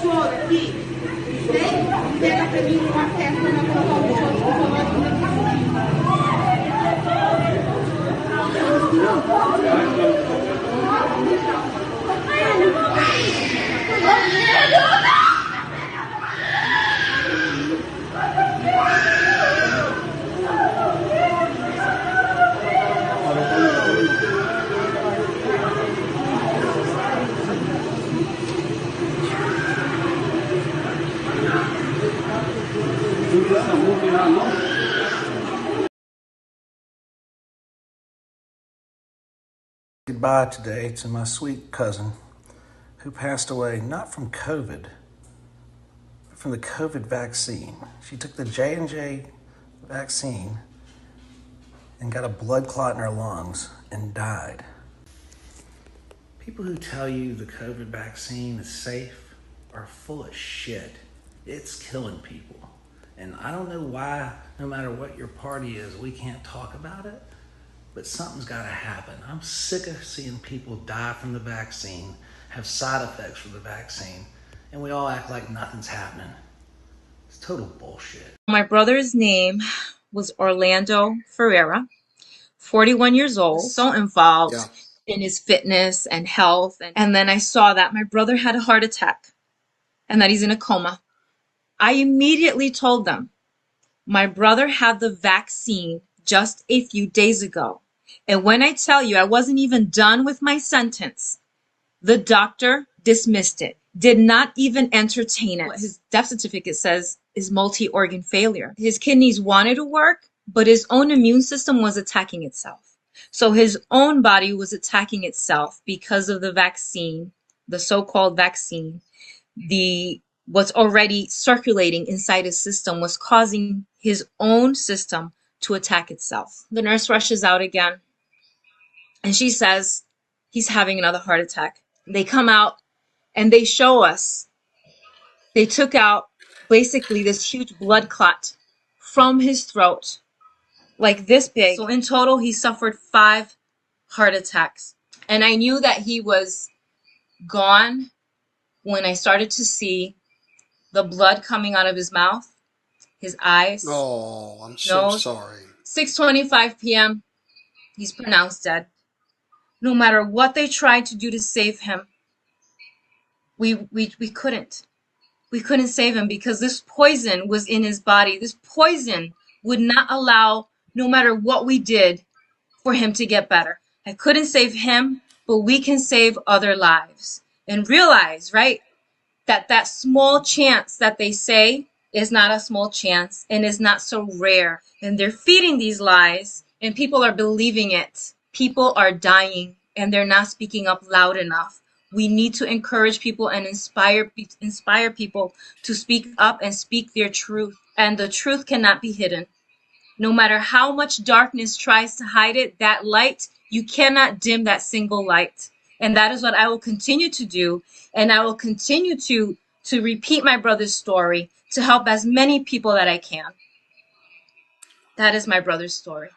choro aqui, vem pega pra mim uma festa na colocar o choro com o Não, não, não. Goodbye today to my sweet cousin who passed away not from COVID, but from the COVID vaccine. She took the J&J vaccine and got a blood clot in her lungs and died. People who tell you the COVID vaccine is safe are full of shit. It's killing people. And I don't know why, no matter what your party is, we can't talk about it, but something's got to happen. I'm sick of seeing people die from the vaccine, have side effects from the vaccine, and we all act like nothing's happening. It's total bullshit. My brother's name was Orlando Ferreira, 41 years old, so involved Yeah. in his fitness and health. And, and then I saw that my brother had a heart attack and that he's in a coma. I immediately told them my brother had the vaccine just a few days ago. And when I tell you I wasn't even done with my sentence, the doctor dismissed it, did not even entertain it. His death certificate says is multi organ failure. His kidneys wanted to work, but his own immune system was attacking itself. So his own body was attacking itself because of the vaccine, the so called vaccine. The what's already circulating inside his system was causing his own system to attack itself. The nurse rushes out again and she says he's having another heart attack. They come out and they show us they took out basically this huge blood clot from his throat, like this big. So in total, he suffered five heart attacks. And I knew that he was gone when I started to see the blood coming out of his mouth, his eyes, Oh, I'm so nose. sorry. 6:25 p.m. He's pronounced dead. No matter what they tried to do to save him, we we we couldn't. We couldn't save him because this poison was in his body. This poison would not allow, no matter what we did, for him to get better. I couldn't save him, but we can save other lives. And realize, right, that that small chance that they say is not a small chance and is not so rare. And they're feeding these lies and people are believing it. People are dying and they're not speaking up loud enough. We need to encourage people and inspire inspire people to speak up and speak their truth. And the truth cannot be hidden. No matter how much darkness tries to hide it, that light, you cannot dim that single light. And that is what I will continue to do. And I will continue to, to repeat my brother's story to help as many people that I can. That is my brother's story.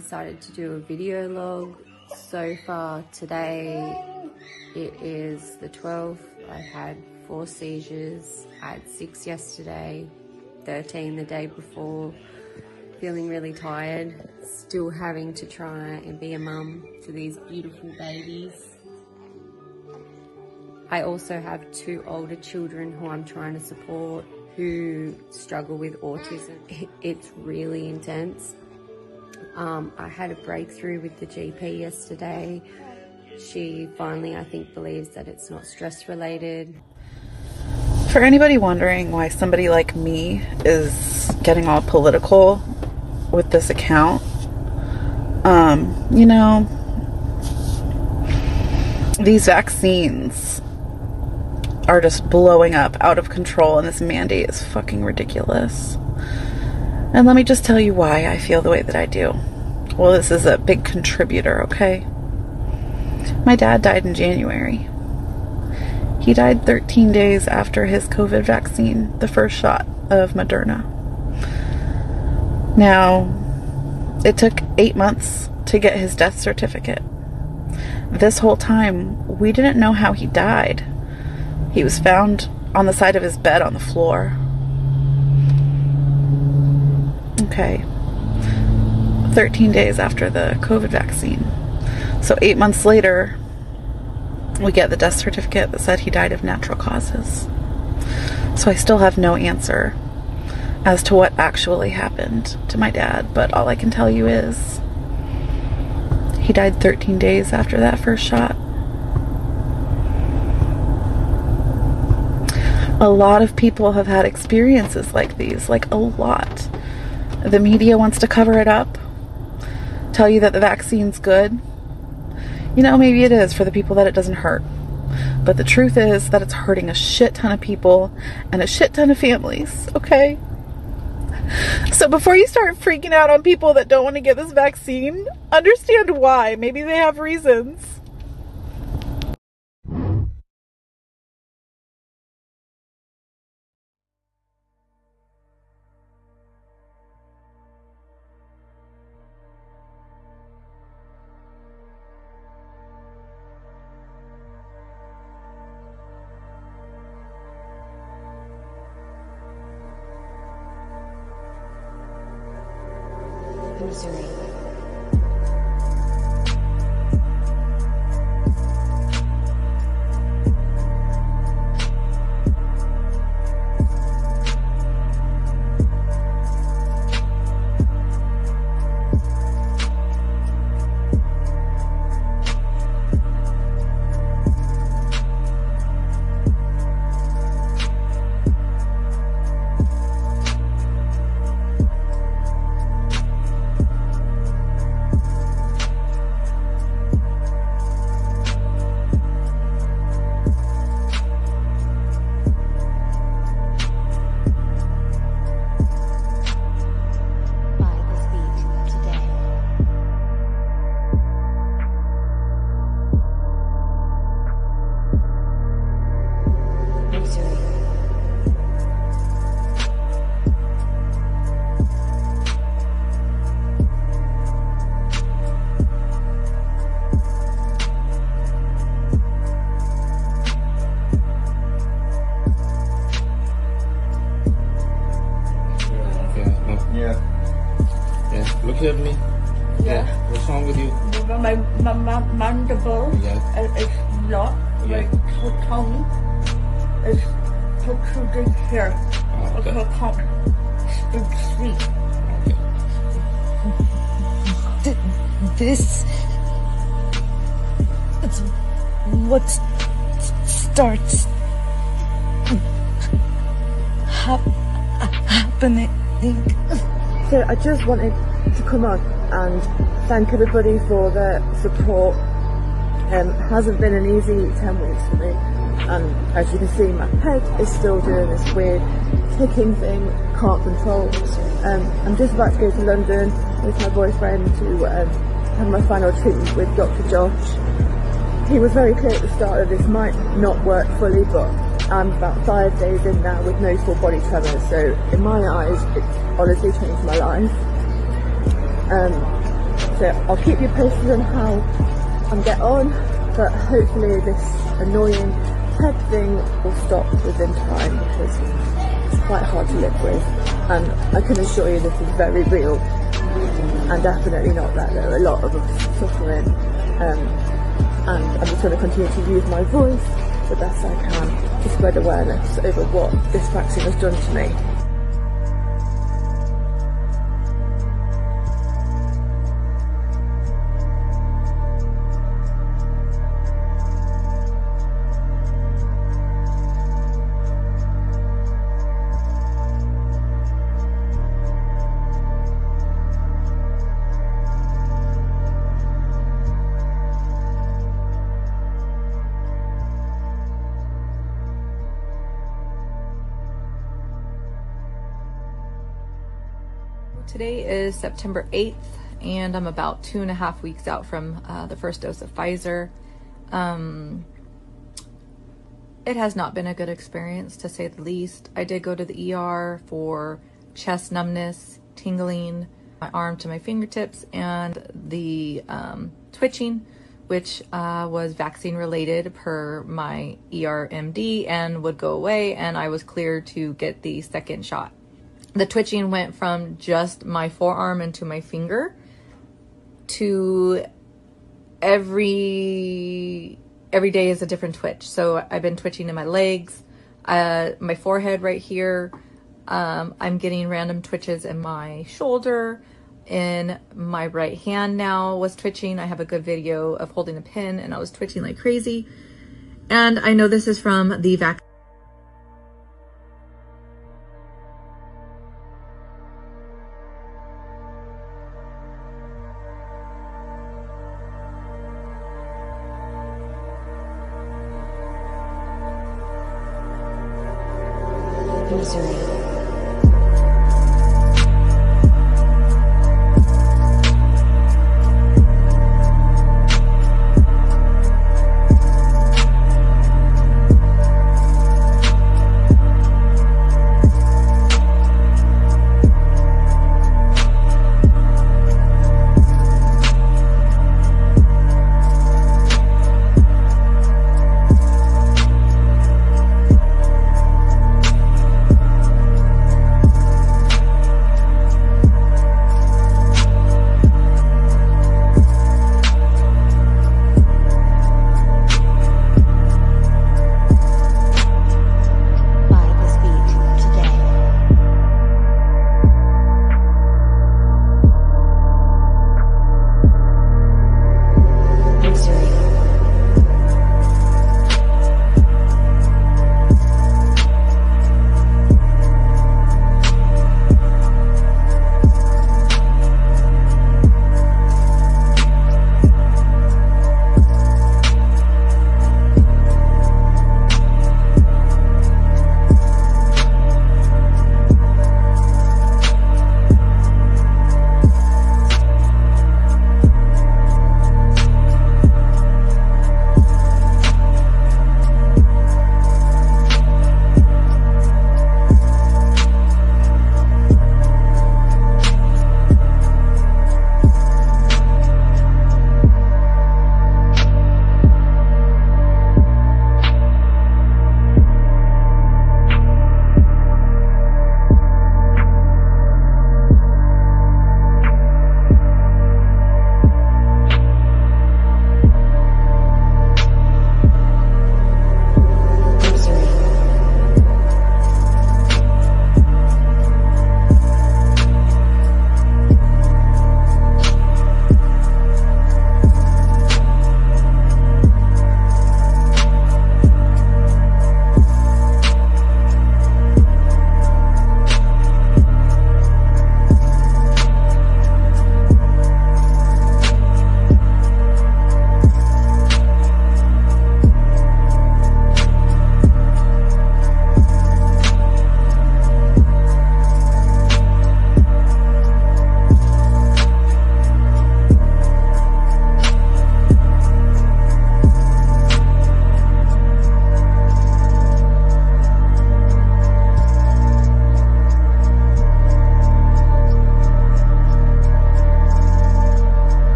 decided to do a video log. So far today it is the 12th. I had four seizures. I had six yesterday, 13 the day before. Feeling really tired. Still having to try and be a mum to these beautiful babies. I also have two older children who I'm trying to support who struggle with autism. It's really intense. Um, I had a breakthrough with the GP yesterday. She finally, I think, believes that it's not stress related. For anybody wondering why somebody like me is getting all political with this account, um, you know, these vaccines are just blowing up out of control, and this mandate is fucking ridiculous. And let me just tell you why I feel the way that I do. Well, this is a big contributor, okay? My dad died in January. He died 13 days after his COVID vaccine, the first shot of Moderna. Now, it took eight months to get his death certificate. This whole time, we didn't know how he died. He was found on the side of his bed on the floor. Okay. 13 days after the COVID vaccine. So, eight months later, we get the death certificate that said he died of natural causes. So, I still have no answer as to what actually happened to my dad, but all I can tell you is he died 13 days after that first shot. A lot of people have had experiences like these, like a lot. The media wants to cover it up, tell you that the vaccine's good. You know, maybe it is for the people that it doesn't hurt. But the truth is that it's hurting a shit ton of people and a shit ton of families, okay? So before you start freaking out on people that don't want to get this vaccine, understand why. Maybe they have reasons. Missouri. This it's what starts hap- happening So I just wanted to come on and thank everybody for their support. Um, hasn't been an easy 10 weeks for me. And as you can see, my head is still doing this weird ticking thing, can't control. Um, I'm just about to go to London with my boyfriend to um, have my final treatment with Dr. Josh. He was very clear at the start that this might not work fully, but I'm about five days in now with no full body tremors. So in my eyes, it's honestly changed my life. Um, so I'll keep you posted on how I get on, but hopefully this annoying head thing will stop within time because it's quite hard to live with. And I can assure you this is very real and definitely not that there are a lot of suffering. Um, and I'm just going to continue to use my voice the best I can to spread awareness over what this vaccine has done to me. Today is September 8th, and I'm about two and a half weeks out from uh, the first dose of Pfizer. Um, it has not been a good experience, to say the least. I did go to the ER for chest numbness, tingling, my arm to my fingertips, and the um, twitching, which uh, was vaccine related per my ER MD and would go away, and I was cleared to get the second shot the twitching went from just my forearm into my finger to every every day is a different twitch. So i've been twitching in my legs uh, my forehead right here. Um, i'm getting random twitches in my shoulder in my right hand now was twitching. I have a good video of holding a pin and i was twitching like crazy. And i know this is from the vaccine